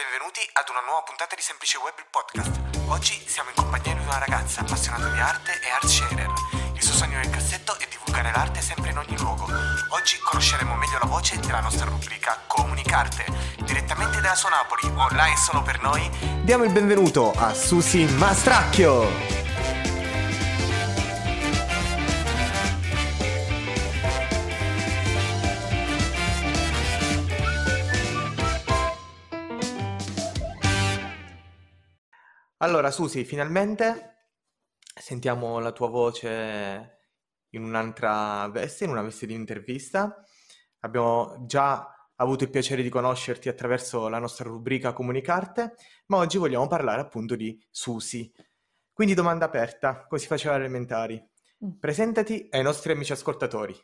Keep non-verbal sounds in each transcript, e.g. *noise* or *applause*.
benvenuti ad una nuova puntata di Semplice Web il podcast. Oggi siamo in compagnia di una ragazza appassionata di arte e art sharer. Il suo sogno nel cassetto è divulgare l'arte sempre in ogni luogo. Oggi conosceremo meglio la voce della nostra rubrica Comunicarte. Direttamente dalla sua Napoli, online solo per noi, diamo il benvenuto a Susi Mastracchio. Allora, Susi, finalmente sentiamo la tua voce in un'altra veste, in una veste di intervista. Abbiamo già avuto il piacere di conoscerti attraverso la nostra rubrica Comunicarte, ma oggi vogliamo parlare appunto di Susi. Quindi domanda aperta, come si faceva alle elementari. Mm. Presentati ai nostri amici ascoltatori.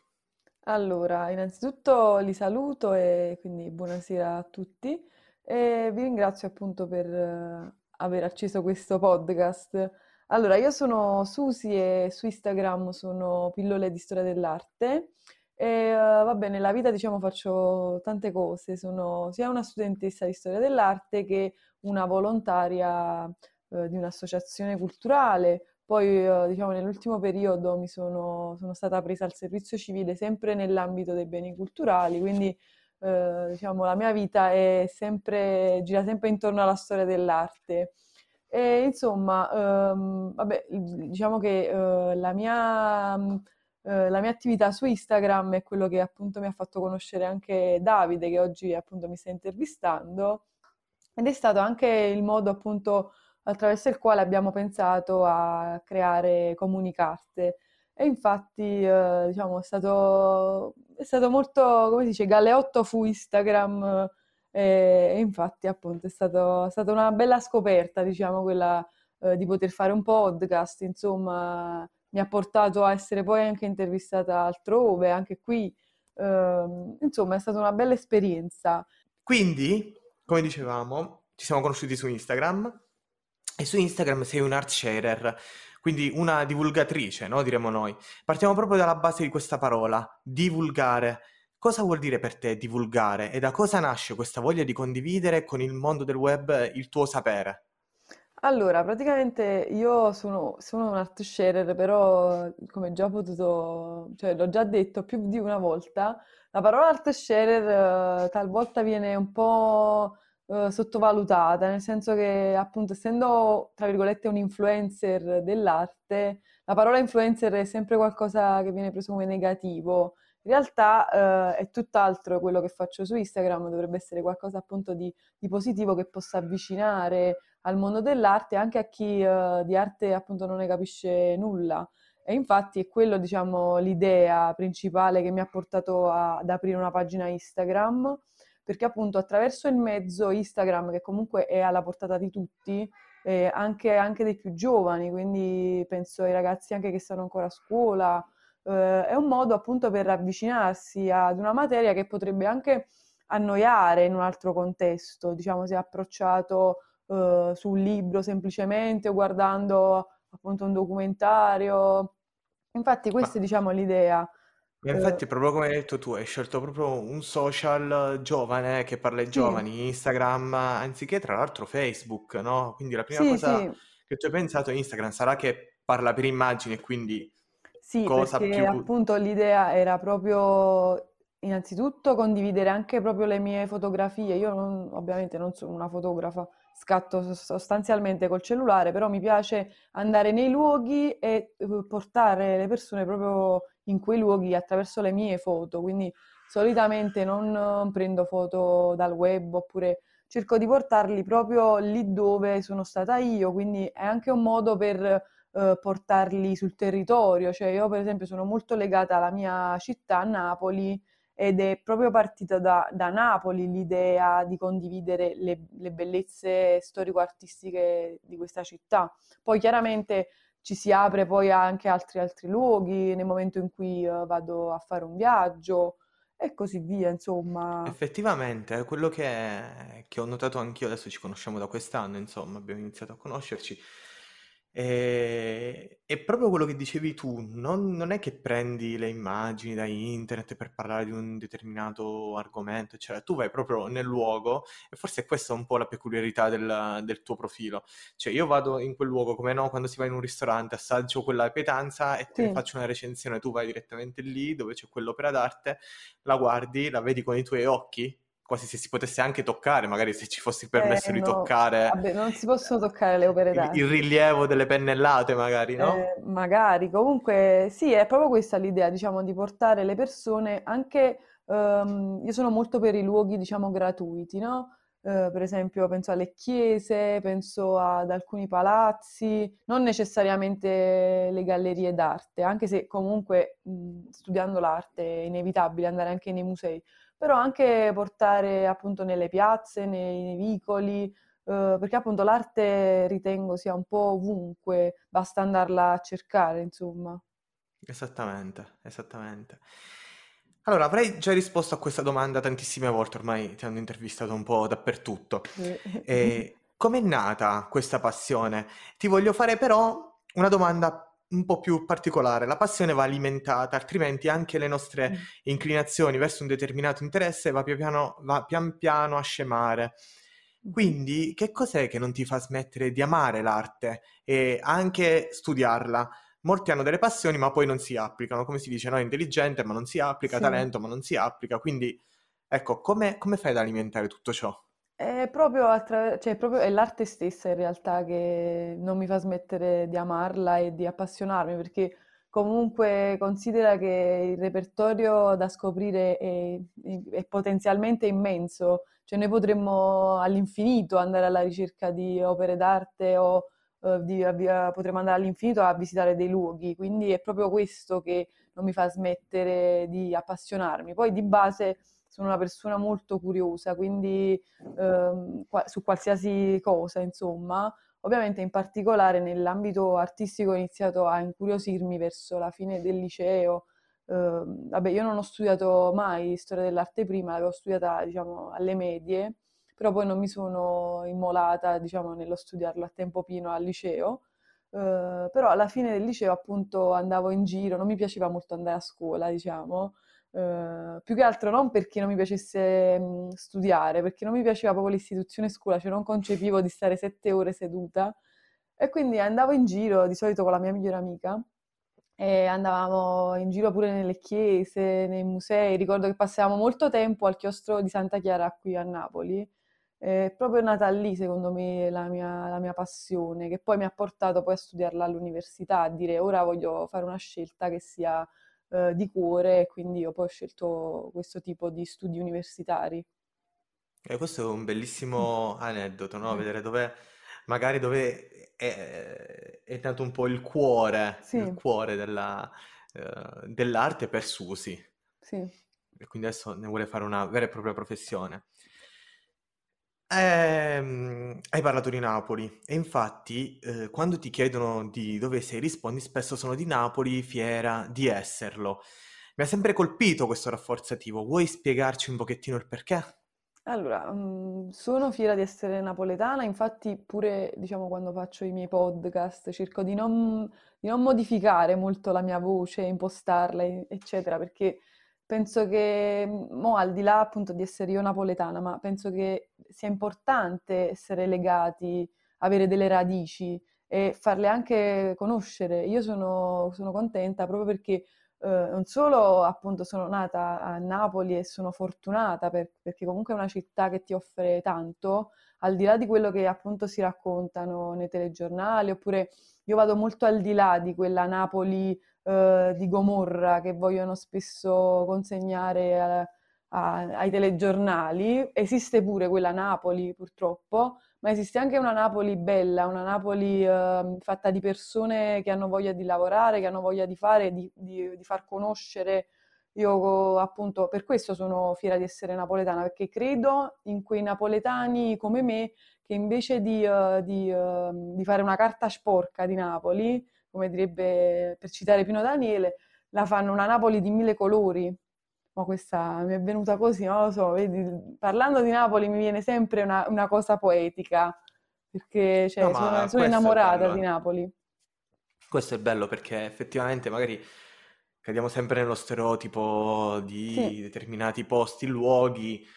Allora, innanzitutto li saluto e quindi buonasera a tutti e vi ringrazio appunto per aver acceso questo podcast. Allora, io sono Susi e su Instagram sono Pillole di Storia dell'Arte e uh, vabbè, nella vita diciamo faccio tante cose, sono sia una studentessa di Storia dell'Arte che una volontaria uh, di un'associazione culturale. Poi, uh, diciamo, nell'ultimo periodo mi sono, sono stata presa al servizio civile sempre nell'ambito dei beni culturali, quindi eh, diciamo, la mia vita sempre, gira sempre intorno alla storia dell'arte. E insomma, ehm, vabbè, diciamo che eh, la, mia, eh, la mia attività su Instagram è quello che appunto mi ha fatto conoscere anche Davide, che oggi appunto mi sta intervistando, ed è stato anche il modo appunto attraverso il quale abbiamo pensato a creare Comunicarte. E infatti, eh, diciamo, è stato, è stato molto, come si dice, galeotto fu Instagram e, e infatti, appunto, è, stato, è, stata una bella scoperta, diciamo, quella eh, di poter fare un podcast, insomma, mi ha portato a essere poi anche intervistata altrove, anche qui, eh, insomma, è stata una bella esperienza. Quindi, come dicevamo, ci siamo conosciuti su Instagram e su Instagram sei un art sharer quindi una divulgatrice, no? diremo noi. Partiamo proprio dalla base di questa parola, divulgare. Cosa vuol dire per te divulgare e da cosa nasce questa voglia di condividere con il mondo del web il tuo sapere? Allora, praticamente io sono, sono un art sharer, però come già potuto, cioè l'ho già detto più di una volta, la parola art sharer eh, talvolta viene un po' eh, sottovalutata, nel senso che appunto essendo tra virgolette un influencer dell'arte, la parola influencer è sempre qualcosa che viene preso come negativo. In realtà eh, è tutt'altro quello che faccio su Instagram, dovrebbe essere qualcosa appunto di, di positivo che possa avvicinare al mondo dell'arte anche a chi eh, di arte appunto non ne capisce nulla. E infatti è quello, diciamo, l'idea principale che mi ha portato a, ad aprire una pagina Instagram perché appunto attraverso il mezzo Instagram, che comunque è alla portata di tutti, eh, anche, anche, dei più giovani, quindi penso ai ragazzi anche che stanno ancora a scuola, eh, è un modo appunto per avvicinarsi ad una materia che potrebbe anche annoiare in un altro contesto, diciamo se approcciato eh, su un libro semplicemente o guardando appunto un documentario. Infatti questa è diciamo l'idea. Ma infatti, proprio come hai detto tu, hai scelto proprio un social giovane che parla ai Sì, giovani, Instagram, anziché tra l'altro Facebook, no? Quindi la prima sì, cosa sì, che tu hai pensato è Instagram, sarà che parla per immagini e quindi sì, cosa perché più... appunto l'idea era proprio innanzitutto condividere anche proprio le mie fotografie. Io non- ovviamente non sono una fotografa, scatto sos- sostanzialmente col cellulare, però mi piace andare nei luoghi e eh, portare le persone proprio in quei luoghi attraverso le mie foto. Quindi solitamente non prendo foto dal web oppure cerco di portarli proprio lì dove sono stata io, quindi è anche un modo per eh, portarli sul territorio. Cioè io per esempio sono molto legata alla mia città, Napoli, ed è proprio partita da, da Napoli l'idea di condividere le, le bellezze storico-artistiche di questa città. Poi chiaramente ci si apre poi anche altri altri luoghi nel momento in cui uh, vado a fare un viaggio e così via, insomma. Effettivamente, è quello che, che ho notato anch'io, adesso ci conosciamo da quest'anno, insomma, abbiamo iniziato a conoscerci, E, è proprio quello che dicevi tu, non, non, è che prendi le immagini da internet per parlare di un determinato argomento, cioè tu vai proprio nel luogo e forse questa è un po' la peculiarità del, del tuo profilo. Cioè io vado in quel luogo come no, quando si va in un ristorante, assaggio quella pietanza e te faccio una recensione, tu vai direttamente lì dove c'è quell'opera d'arte, la guardi, la vedi con i tuoi occhi quasi se si potesse anche toccare, magari se ci fosse permesso eh, di no. toccare. Vabbè, non si possono toccare le opere d'arte. Il, il rilievo delle pennellate, magari, no? Eh, magari, comunque sì, è proprio questa l'idea, diciamo, di portare le persone anche. Um, io sono molto per i luoghi, diciamo, gratuiti, no? Uh, per esempio, penso alle chiese, penso ad alcuni palazzi, non necessariamente le gallerie d'arte, anche se comunque mh, studiando l'arte è inevitabile andare anche nei musei però anche portare appunto nelle piazze, nei, vicoli, eh, perché appunto l'arte ritengo sia un po' ovunque, basta andarla a cercare, insomma. Esattamente, esattamente. Allora, avrei già risposto a questa domanda tantissime volte, ormai ti hanno intervistato un po' dappertutto. E com'è nata questa passione? Ti voglio fare però una domanda un po' più particolare. La passione va alimentata, altrimenti anche le nostre mm. inclinazioni verso un determinato interesse va pian piano, va pian piano a scemare. Mm-hmm. Quindi, che cos'è che non ti fa smettere di amare l'arte e anche studiarla? Molti hanno delle passioni, ma poi non si applicano. Come si dice, no, è intelligente, ma non si applica, sì. talento, ma non si applica. Quindi, ecco, come, come fai ad alimentare tutto ciò? È proprio, attra- cioè, proprio è l'arte stessa in realtà che non mi fa smettere di amarla e di appassionarmi, perché comunque considera che il repertorio da scoprire è, è potenzialmente immenso, cioè noi potremmo all'infinito andare alla ricerca di opere d'arte o uh, di, uh, potremmo andare all'infinito a visitare dei luoghi, quindi è proprio questo che non mi fa smettere di appassionarmi. Poi di base sono una persona molto curiosa, quindi ehm, qua, su qualsiasi cosa, insomma. Ovviamente in particolare nell'ambito artistico ho iniziato a incuriosirmi verso la fine del liceo. Eh, vabbè, io non ho studiato mai storia dell'arte prima, l'avevo studiata, diciamo, alle medie, però poi non mi sono immolata, diciamo, nello studiarlo a tempo pieno al liceo. Uh, però alla fine del liceo appunto andavo in giro, non mi piaceva molto andare a scuola, diciamo, Uh, più che altro non perché non mi piacesse mh, studiare, perché non mi piaceva proprio l'istituzione scuola, cioè non concepivo di stare sette ore seduta. E quindi andavo in giro di solito con la mia migliore amica e andavamo in giro pure nelle chiese, nei musei, ricordo che passavamo molto tempo al chiostro di Santa Chiara qui a Napoli, è proprio nata lì secondo me la mia, la mia passione, che poi mi ha portato poi a studiarla all'università, a dire ora voglio fare una scelta che sia eh, di cuore e quindi io poi ho scelto questo tipo di studi universitari. E questo è un bellissimo aneddoto, no? Vedere dove, magari dove è, è nato un po' il cuore, sì. il cuore della, uh, dell'arte per Susi. Sì. E quindi adesso ne vuole fare una vera e propria professione. Ehm, hai parlato di Napoli e infatti eh, quando ti chiedono di dove sei rispondi spesso sono di Napoli, fiera di esserlo. Mi ha sempre colpito questo rafforzativo, vuoi spiegarci un pochettino il perché? Allora, mh, sono fiera di essere napoletana, infatti pure diciamo quando faccio i miei podcast cerco di non, di non modificare molto la mia voce, impostarla, eccetera, perché penso che, mo, al di là appunto di essere io napoletana, ma penso che sia importante essere legati, avere delle radici e farle anche conoscere. Io sono, sono contenta proprio perché eh, non solo appunto sono nata a Napoli e sono fortunata per, perché comunque è una città che ti offre tanto, al di là di quello che appunto si raccontano nei telegiornali, oppure io vado molto al di là di quella Napoli eh, di Gomorra che vogliono spesso consegnare a, a, ai telegiornali. Esiste pure quella Napoli, purtroppo, ma esiste anche una Napoli bella, una Napoli eh, fatta di persone che hanno voglia di lavorare, che hanno voglia di fare, di, di, di far conoscere. Io appunto per questo sono fiera di essere napoletana, perché credo in quei napoletani come me che invece di, uh, di, uh, di fare una carta sporca di Napoli, come direbbe per citare Pino Daniele, la fanno una Napoli di mille colori. Ma questa mi è venuta così, non lo so, vedi, parlando di Napoli mi viene sempre una, una cosa poetica, perché cioè, no, sono, sono innamorata di Napoli. Questo è bello perché effettivamente magari cadiamo sempre nello stereotipo di Sì, determinati posti, luoghi,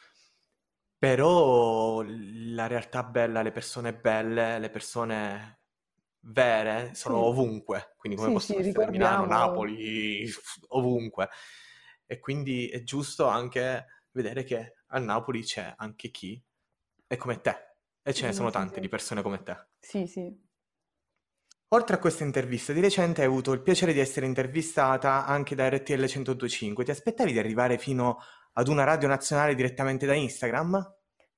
però la realtà bella, le persone belle, le persone vere sono sì, ovunque, quindi come sì, sì, possono essere Milano. Napoli, *laughs* ovunque. E quindi è giusto anche vedere che a Napoli c'è anche chi è come te, e ce ne Sì, sono sì, tante sì. di persone come te. Sì, sì. Oltre a questa intervista, di recente hai avuto il piacere di essere intervistata anche da RTL 1025. Ti aspettavi di arrivare fino ad una radio nazionale direttamente da Instagram?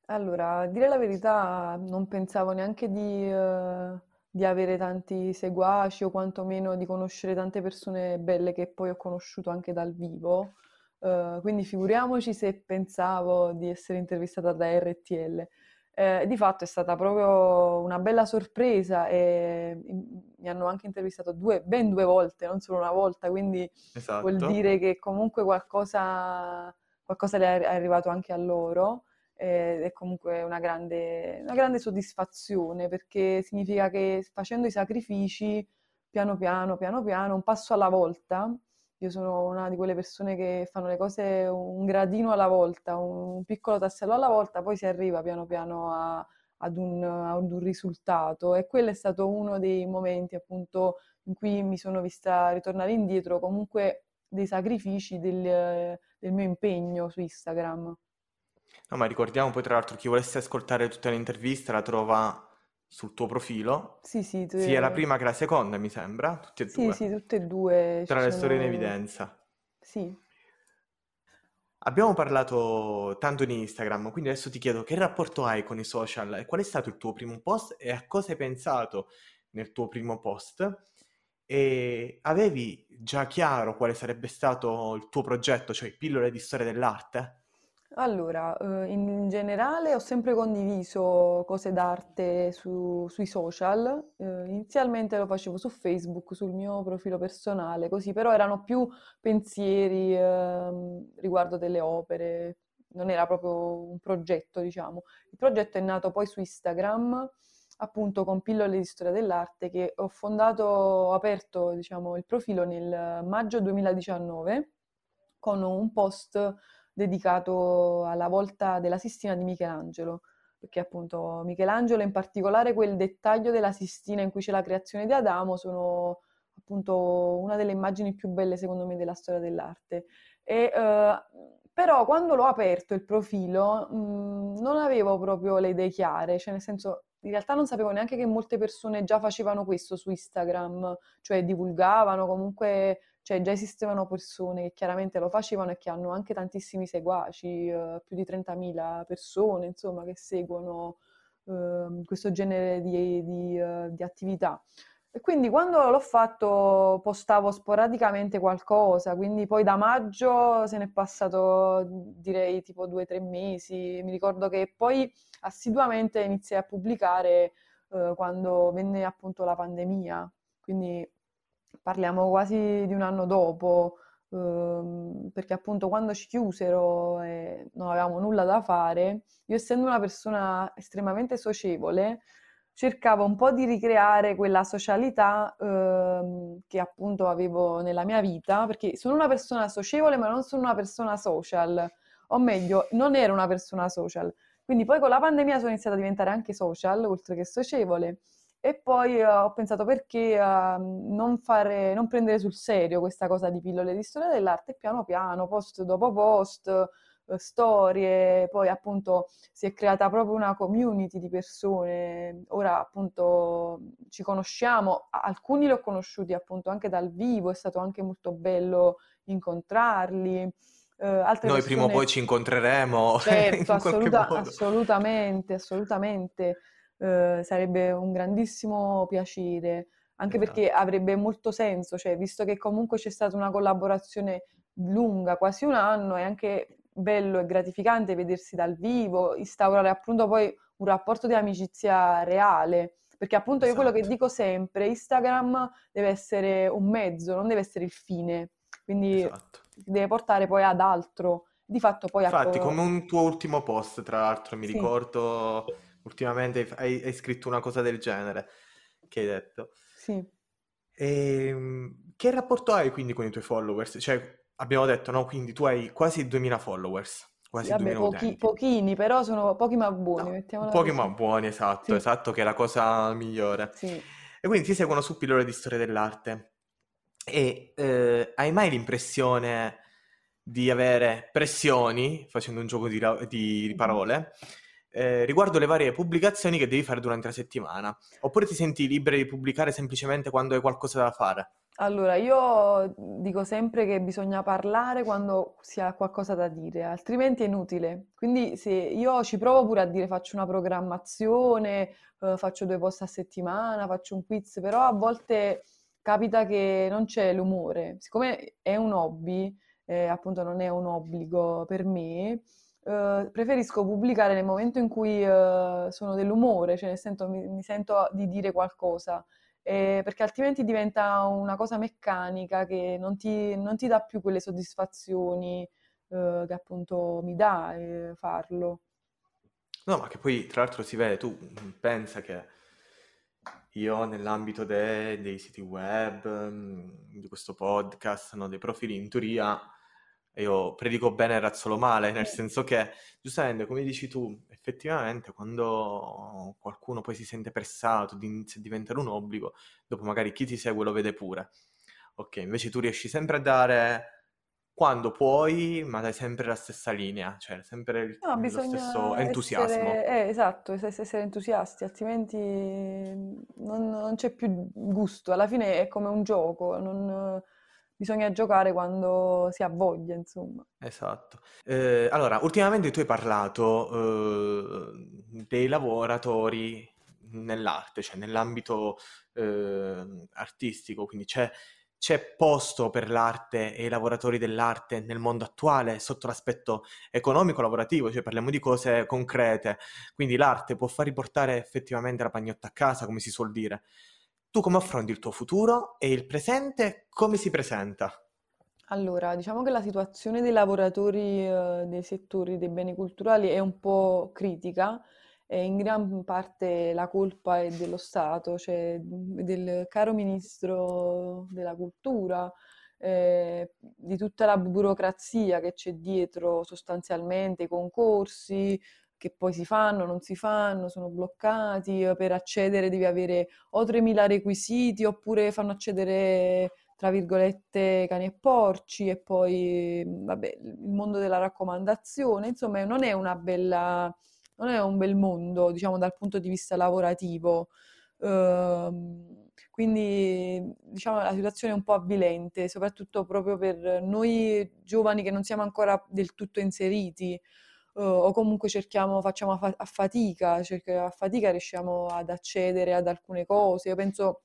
Allora, a dire la verità, non pensavo neanche di, eh, di avere tanti seguaci o quantomeno di conoscere tante persone belle che poi ho conosciuto anche dal vivo. Eh, quindi figuriamoci se pensavo di essere intervistata da RTL. Eh, di fatto è stata proprio una bella sorpresa e mm, mi hanno anche intervistato due, ben due volte, non solo una volta, quindi vuol Esatto. dire che comunque qualcosa, qualcosa le è arrivato anche a loro ed è comunque una grande, una grande soddisfazione perché significa che facendo i sacrifici piano piano, piano piano, un passo alla volta, io sono una di quelle persone che fanno le cose un gradino alla volta, un piccolo tassello alla volta, poi si arriva piano piano a- ad un, ad un risultato e quello è stato uno dei momenti appunto in cui mi sono vista ritornare indietro, comunque dei sacrifici del, del mio impegno su Instagram. No, ma ricordiamo poi tra l'altro chi volesse ascoltare tutta l'intervista la trova sul tuo profilo, Sì, sì, sia la tu- prima che la seconda, mi sembra, tutti e sì, due, sì, tutte e due tra le storie in sono... evidenza. Sì. Abbiamo parlato tanto di Instagram, quindi adesso ti chiedo che rapporto hai con i social e qual è stato il tuo primo post e a cosa hai pensato nel tuo primo post e avevi già chiaro quale sarebbe stato il tuo progetto, cioè pillole di storia dell'arte? Allora, eh, in generale ho sempre condiviso cose d'arte su- sui social. eh, inizialmente lo facevo su Facebook, sul mio profilo personale, così, però erano più pensieri ehm, riguardo delle opere, non era proprio un progetto, diciamo. Il progetto è nato poi su Instagram, appunto con Pillole di Storia dell'Arte, che ho fondato, ho aperto, diciamo, il profilo nel maggio 2019 con un post dedicato alla volta della Sistina di Michelangelo, perché appunto Michelangelo, in particolare quel dettaglio della Sistina in cui c'è la creazione di Adamo, sono appunto una delle immagini più belle secondo me della storia dell'arte. E, eh, però quando l'ho aperto il profilo mh, non avevo proprio le idee chiare, cioè nel senso in realtà non sapevo neanche che molte persone già facevano questo su Instagram, cioè divulgavano, comunque cioè già esistevano persone che chiaramente lo facevano e che hanno anche tantissimi seguaci, eh, più di 30.000 persone, insomma, che seguono ehm, questo genere di, di, eh, di attività. E quindi quando l'ho fatto postavo sporadicamente qualcosa, quindi poi da maggio se n'è passato direi tipo due o tre mesi. Mi ricordo che poi assiduamente iniziai a pubblicare eh, quando venne appunto la pandemia, quindi parliamo quasi di un anno dopo, ehm, perché appunto quando ci chiusero e non avevamo nulla da fare, io essendo una persona estremamente socievole, cercavo un po' di ricreare quella socialità ehm, che appunto avevo nella mia vita, perché sono una persona socievole, ma non sono una persona social, o meglio, non ero una persona social. Quindi poi con la pandemia sono iniziata a diventare anche social, oltre che socievole, e poi eh, ho pensato perché eh, non fare, non prendere sul serio questa cosa di pillole di storia dell'arte, piano piano, post dopo post, eh, storie, poi appunto si è creata proprio una community di persone, ora appunto ci conosciamo, alcuni li ho conosciuti appunto anche dal vivo, è stato anche molto bello incontrarli, eh, Noi prima o poi persone ci incontreremo Certo, *laughs* in assoluta- assolutamente, assolutamente, eh, sarebbe un grandissimo piacere, anche perché Esatto. avrebbe molto senso, cioè, visto che comunque c'è stata una collaborazione lunga, quasi un anno, è anche bello e gratificante vedersi dal vivo, instaurare appunto poi un rapporto di amicizia reale, perché appunto io quello che Esatto, dico sempre, Instagram deve essere un mezzo, non deve essere il fine, quindi esatto. deve portare poi ad altro. Di fatto poi Infatti, come ecco, un tuo ultimo post, tra l'altro, mi sì, ricordo ultimamente hai, hai- scritto una cosa del genere che hai detto. sì, E, ehm, che rapporto hai quindi con i tuoi followers? Cioè, abbiamo detto, no? Quindi tu hai quasi 2000 followers. Quasi vabbè, pochi, pochini, però sono pochi ma buoni, no, Pochi così. ma buoni, esatto, sì. esatto, che è la cosa migliore. Sì. E quindi ti seguono su pillole di storia dell'arte. E eh, hai mai l'impressione di avere pressioni, facendo un gioco di, di, di parole, eh, riguardo le varie pubblicazioni che devi fare durante la settimana? Oppure ti senti libero di pubblicare semplicemente quando hai qualcosa da fare? Allora, io dico sempre che bisogna parlare quando si ha qualcosa da dire, altrimenti è inutile. Quindi se io ci provo pure a dire faccio una programmazione, eh, faccio due post a settimana, faccio un quiz, però a volte capita che non c'è l'umore. Siccome è un hobby, eh, appunto non è un obbligo per me, eh, preferisco pubblicare nel momento in cui eh, sono dell'umore, cioè nel senso mi, mi sento di dire qualcosa eh, perché altrimenti diventa una cosa meccanica che non ti, non ti dà più quelle soddisfazioni eh, che appunto mi dà eh, farlo. No, ma che poi tra l'altro si vede, tu mm, pensa che io nell'ambito de- dei siti web, mm, di questo podcast, no, dei profili in teoria io predico bene e razzolo male, nel senso che, giustamente, come dici tu, effettivamente quando qualcuno poi si sente pressato, inizia a diventare un obbligo, dopo magari chi ti segue lo vede pure. Ok, invece tu riesci sempre a dare quando puoi, ma dai sempre la stessa linea, cioè sempre il, No, lo stesso entusiasmo. essere, eh, esatto, es- essere entusiasti, altrimenti non, non c'è più gusto. Alla fine è come un gioco, non, bisogna giocare quando si ha voglia, insomma. Esatto. Eh, allora, ultimamente tu hai parlato eh, dei lavoratori nell'arte, cioè nell'ambito eh, artistico, quindi c'è, c'è posto per l'arte e i lavoratori dell'arte nel mondo attuale sotto l'aspetto economico, lavorativo, cioè parliamo di cose concrete, quindi l'arte può far riportare effettivamente la pagnotta a casa, come si suol dire. Tu come affronti il tuo futuro e il presente come si presenta? Allora, diciamo che la situazione dei lavoratori eh, dei settori dei beni culturali è un po' critica e in gran parte la colpa è dello Stato, cioè del caro ministro della cultura, eh, di tutta la burocrazia che c'è dietro sostanzialmente, i concorsi, che poi si fanno, non si fanno, sono bloccati, eh, per accedere devi avere o 3.000 requisiti oppure fanno accedere, tra virgolette, cani e porci e poi, vabbè, il mondo della raccomandazione, insomma non è una bella, non è un bel mondo, diciamo, dal punto di vista lavorativo. Uh, quindi diciamo la situazione è un po' avvilente, soprattutto proprio per noi giovani che non siamo ancora del tutto inseriti o comunque cerchiamo, facciamo a, a fatica, a fatica riusciamo ad accedere ad alcune cose. Io penso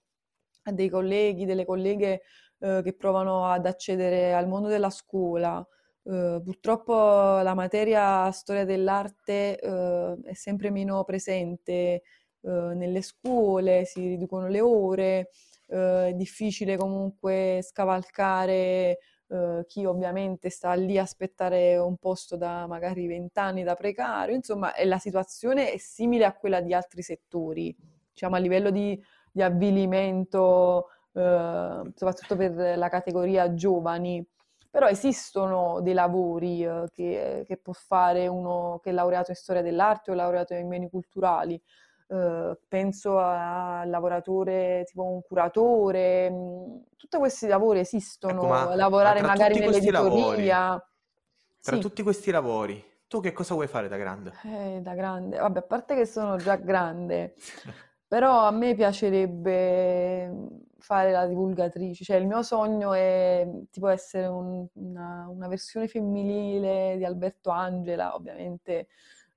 a dei colleghi, delle colleghe uh, che provano ad accedere al mondo della scuola. Uh, purtroppo la materia storia dell'arte è sempre meno presente nelle scuole, si riducono le ore, è difficile comunque scavalcare eh, chi ovviamente sta lì a aspettare un posto da magari vent'anni da precario, insomma la situazione è simile a quella di altri settori, diciamo a livello di, di avvilimento, eh, soprattutto per la categoria giovani. Però esistono dei lavori eh, che, che, può fare uno che è laureato in storia dell'arte o laureato in beni culturali, Uh, penso al lavoratore tipo un curatore, mh, tutti questi lavori esistono, ecco, ma, lavorare ma magari nell'editoria. Lavori, tra sì. tutti questi lavori, tu che cosa vuoi fare da grande? Eh, da grande, vabbè, a parte che sono già grande, *laughs* però a me piacerebbe fare la divulgatrice, cioè il mio sogno è tipo essere un, una, una, versione femminile di Alberto Angela, ovviamente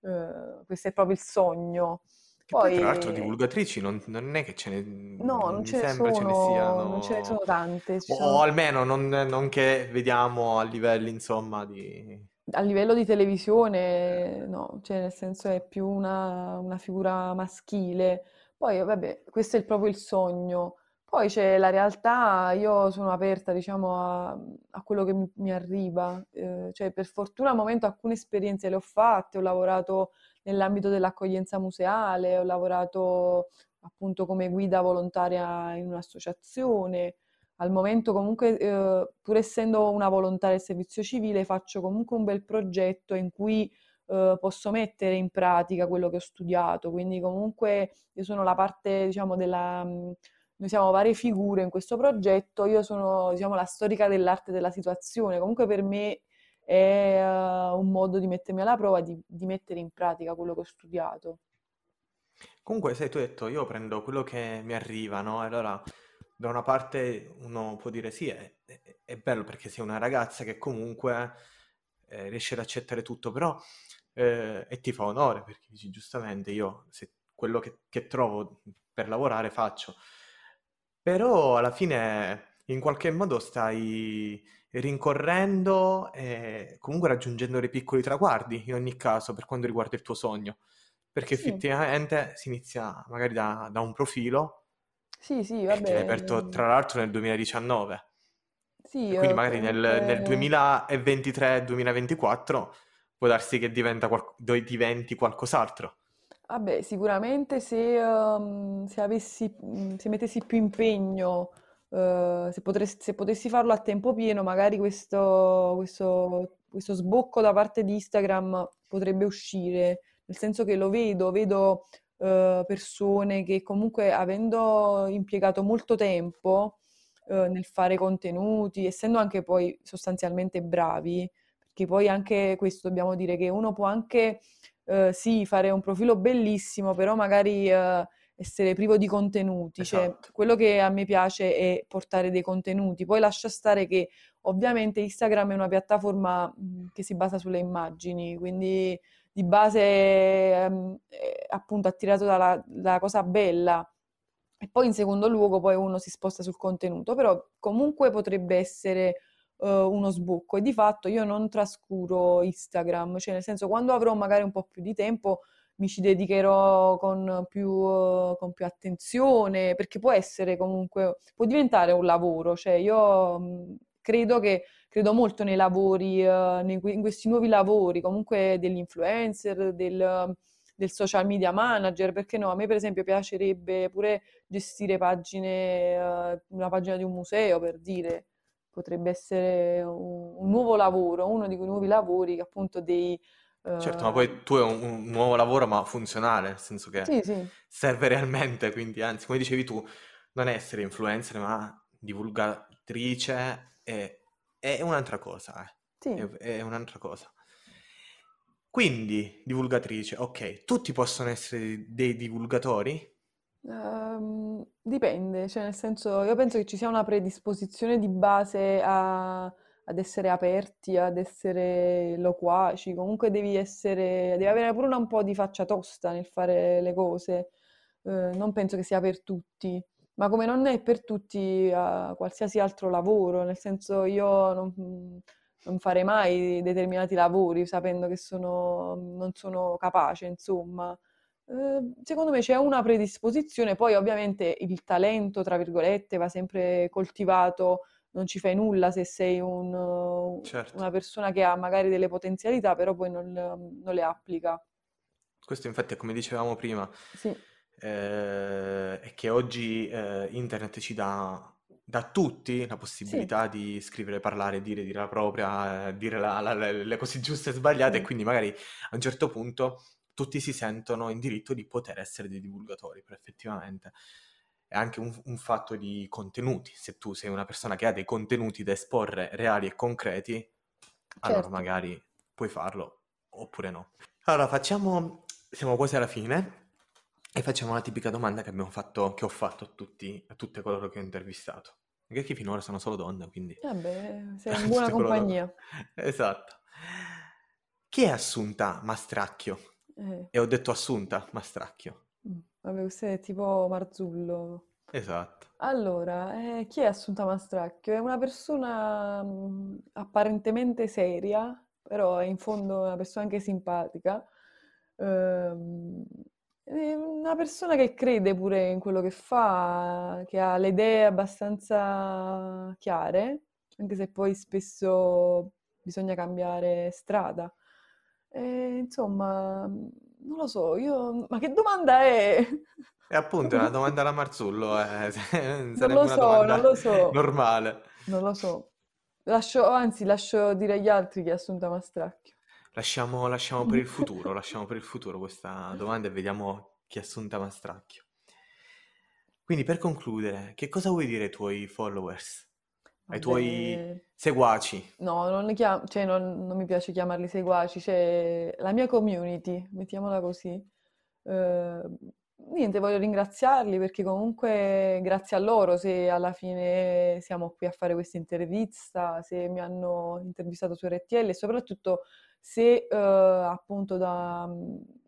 uh, questo è proprio il sogno. Poi, tra l'altro, divulgatrici non, non è che ce ne, no, non ce ne sembra ce ne sono, siano, non ce ne sono tante. o sono... almeno non, non che vediamo a livelli, insomma, di... A livello di televisione, no, cioè nel senso è più una, una figura maschile. Poi, vabbè, questo è proprio il sogno. Poi c'è la realtà, io sono aperta, diciamo, a, a quello che mi, mi arriva. Eh, cioè, per fortuna al momento alcune esperienze le ho fatte, ho lavorato nell'ambito dell'accoglienza museale, ho lavorato appunto come guida volontaria in un'associazione. Al momento comunque, eh, pur essendo una volontaria del servizio civile, faccio comunque un bel progetto in cui eh, posso mettere in pratica quello che ho studiato. Quindi comunque io sono la parte, diciamo, della... Noi siamo varie figure in questo progetto, io sono, diciamo, la storica dell'arte della situazione. Comunque per me è uh, un modo di mettermi alla prova, di, di mettere in pratica quello che ho studiato. Comunque, sai, tu hai detto, io prendo quello che mi arriva, no? Allora, da una parte uno può dire sì, è, è, bello perché sei una ragazza che comunque eh, riesce ad accettare tutto, però eh, e ti fa onore perché dici giustamente io se quello che, che trovo per lavorare faccio. Però alla fine in qualche modo stai rincorrendo e comunque raggiungendo dei piccoli traguardi in ogni caso per quanto riguarda il tuo sogno. Perché Sì, effettivamente si inizia magari da, da un profilo sì, sì, e che vabbè, aperto mm, tra l'altro nel 2019 sì, e quindi magari nel, nel comunque... 2023-2024 può darsi che diventa qual- diventi qualcos'altro. Vabbè, sicuramente se, ehm, se avessi, mm, se mettessi più impegno, eh, se potresti- se potessi farlo a tempo pieno, magari questo, questo, questo sbocco da parte di Instagram potrebbe uscire, nel senso che lo vedo, vedo eh, persone che comunque avendo impiegato molto tempo eh, nel fare contenuti, essendo anche poi sostanzialmente bravi, perché poi anche questo dobbiamo dire che uno può anche eh, sì, fare un profilo bellissimo, però magari eh, essere privo di contenuti. Cioè, Esatto, quello che a me piace è portare dei contenuti. Poi lascia stare che ovviamente Instagram è una piattaforma mh, che si basa sulle immagini, quindi di base ehm, è appunto attirato dalla, dalla cosa bella. E poi in secondo luogo poi uno si sposta sul contenuto, però comunque potrebbe essere uno sbocco e di fatto io non trascuro Instagram, cioè nel senso quando avrò magari un po' più di tempo mi ci dedicherò con più, eh, con più attenzione, perché può essere comunque, può diventare un lavoro, cioè io mh, credo che, credo molto nei lavori, eh, in questi nuovi lavori, comunque degli influencer, del, del social media manager, perché no? A me per esempio piacerebbe pure gestire pagine, eh, una pagina di un museo, per dire potrebbe essere un, un nuovo lavoro, uno di quei nuovi lavori che appunto dei... certo, ma eh, poi tu hai un, un nuovo lavoro ma funzionale, nel senso che sì, sì, serve realmente, quindi anzi, come dicevi tu, non essere influencer, ma divulgatrice è, è un'altra cosa, eh. sì. È, è un'altra cosa. Quindi, divulgatrice, ok, tutti possono essere dei divulgatori? Ehm, dipende, cioè nel senso io penso che ci sia una predisposizione di base a- ad essere aperti, ad essere loquaci, comunque devi essere, devi avere pure un po' di faccia tosta nel fare le cose, Eh, non penso che sia per tutti, ma come non è per tutti eh, qualsiasi altro lavoro, nel senso io non, non farei mai determinati lavori sapendo che sono, non sono capace, insomma. Ehm, secondo me c'è una predisposizione, poi ovviamente il talento, tra virgolette, va sempre coltivato, non ci fai nulla se sei un, Certo. una persona che ha magari delle potenzialità, però poi non, non le applica. Questo infatti è come dicevamo prima, Sì, eh, è che oggi eh, internet ci dà, dà a tutti la sì, possibilità di scrivere, parlare, dire, dire la propria, eh, dire la- la- le cose giuste e sbagliate e sì, quindi magari a un certo punto tutti si sentono in diritto di poter essere dei divulgatori, però effettivamente è anche un, un fatto di contenuti. Se tu sei una persona che ha dei contenuti da esporre reali e concreti, allora certo. magari puoi farlo oppure no. Allora, facciamo, siamo quasi alla fine e facciamo la tipica domanda che abbiamo fatto, che ho fatto a tutti, a tutte coloro che ho intervistato. Perché qui finora sono solo donne, quindi Vabbè, *laughs* sei in buona compagnia. Esatto. Chi è Assunta Mastracchio? Eh, E ho detto Assunta Mastracchio. mm, vabbè, questo è tipo Marzullo. Esatto. Allora, eh, chi è Assunta Mastracchio? È una persona mm, apparentemente seria, però è in fondo una persona anche simpatica. Ehm, è una persona che crede pure in quello che fa, che ha le idee abbastanza chiare, anche se poi spesso bisogna cambiare strada. E, insomma, non lo so, io... Ma che domanda è? E appunto è una *laughs* domanda alla Marzullo, eh. *laughs* Non lo so, non lo so, normale. non lo so. Lascio, anzi, lascio dire agli altri chi è Assunta Mastracchio. Lasciamo, lasciamo per il futuro, lasciamo per il futuro questa domanda e vediamo chi è Assunta Mastracchio. Quindi per concludere, che cosa vuoi dire ai tuoi followers, ai tuoi seguaci? no, non, chiam- cioè, non, non mi piace chiamarli seguaci, cioè la mia community, mettiamola così. Eh, niente, voglio ringraziarli perché comunque grazie a loro se alla fine siamo qui a fare questa intervista, se mi hanno intervistato su RTL e soprattutto se eh, appunto da,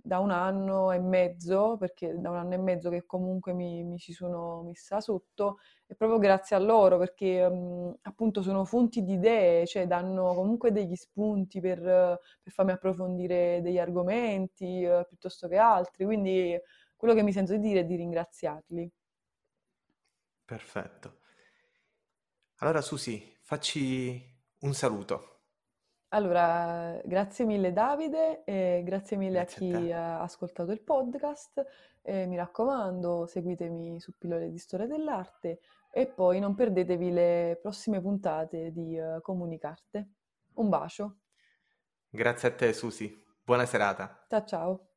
da un anno e mezzo, perché da un anno e mezzo che comunque mi, mi ci sono messa sotto, è proprio grazie a loro perché mm, appunto sono fonti di idee, cioè danno comunque degli spunti per, per farmi approfondire degli argomenti eh, piuttosto che altri, quindi quello che mi sento di dire è di ringraziarli. Perfetto. Allora Susi, facci un saluto. Allora, grazie mille Davide e grazie mille a Grazie a chi ha ascoltato il podcast. E mi raccomando, seguitemi su Pillole di Storia dell'Arte e poi non perdetevi le prossime puntate di eh, Comunicarte. Un bacio. Grazie a te Susi. Buona serata. Ciao ciao.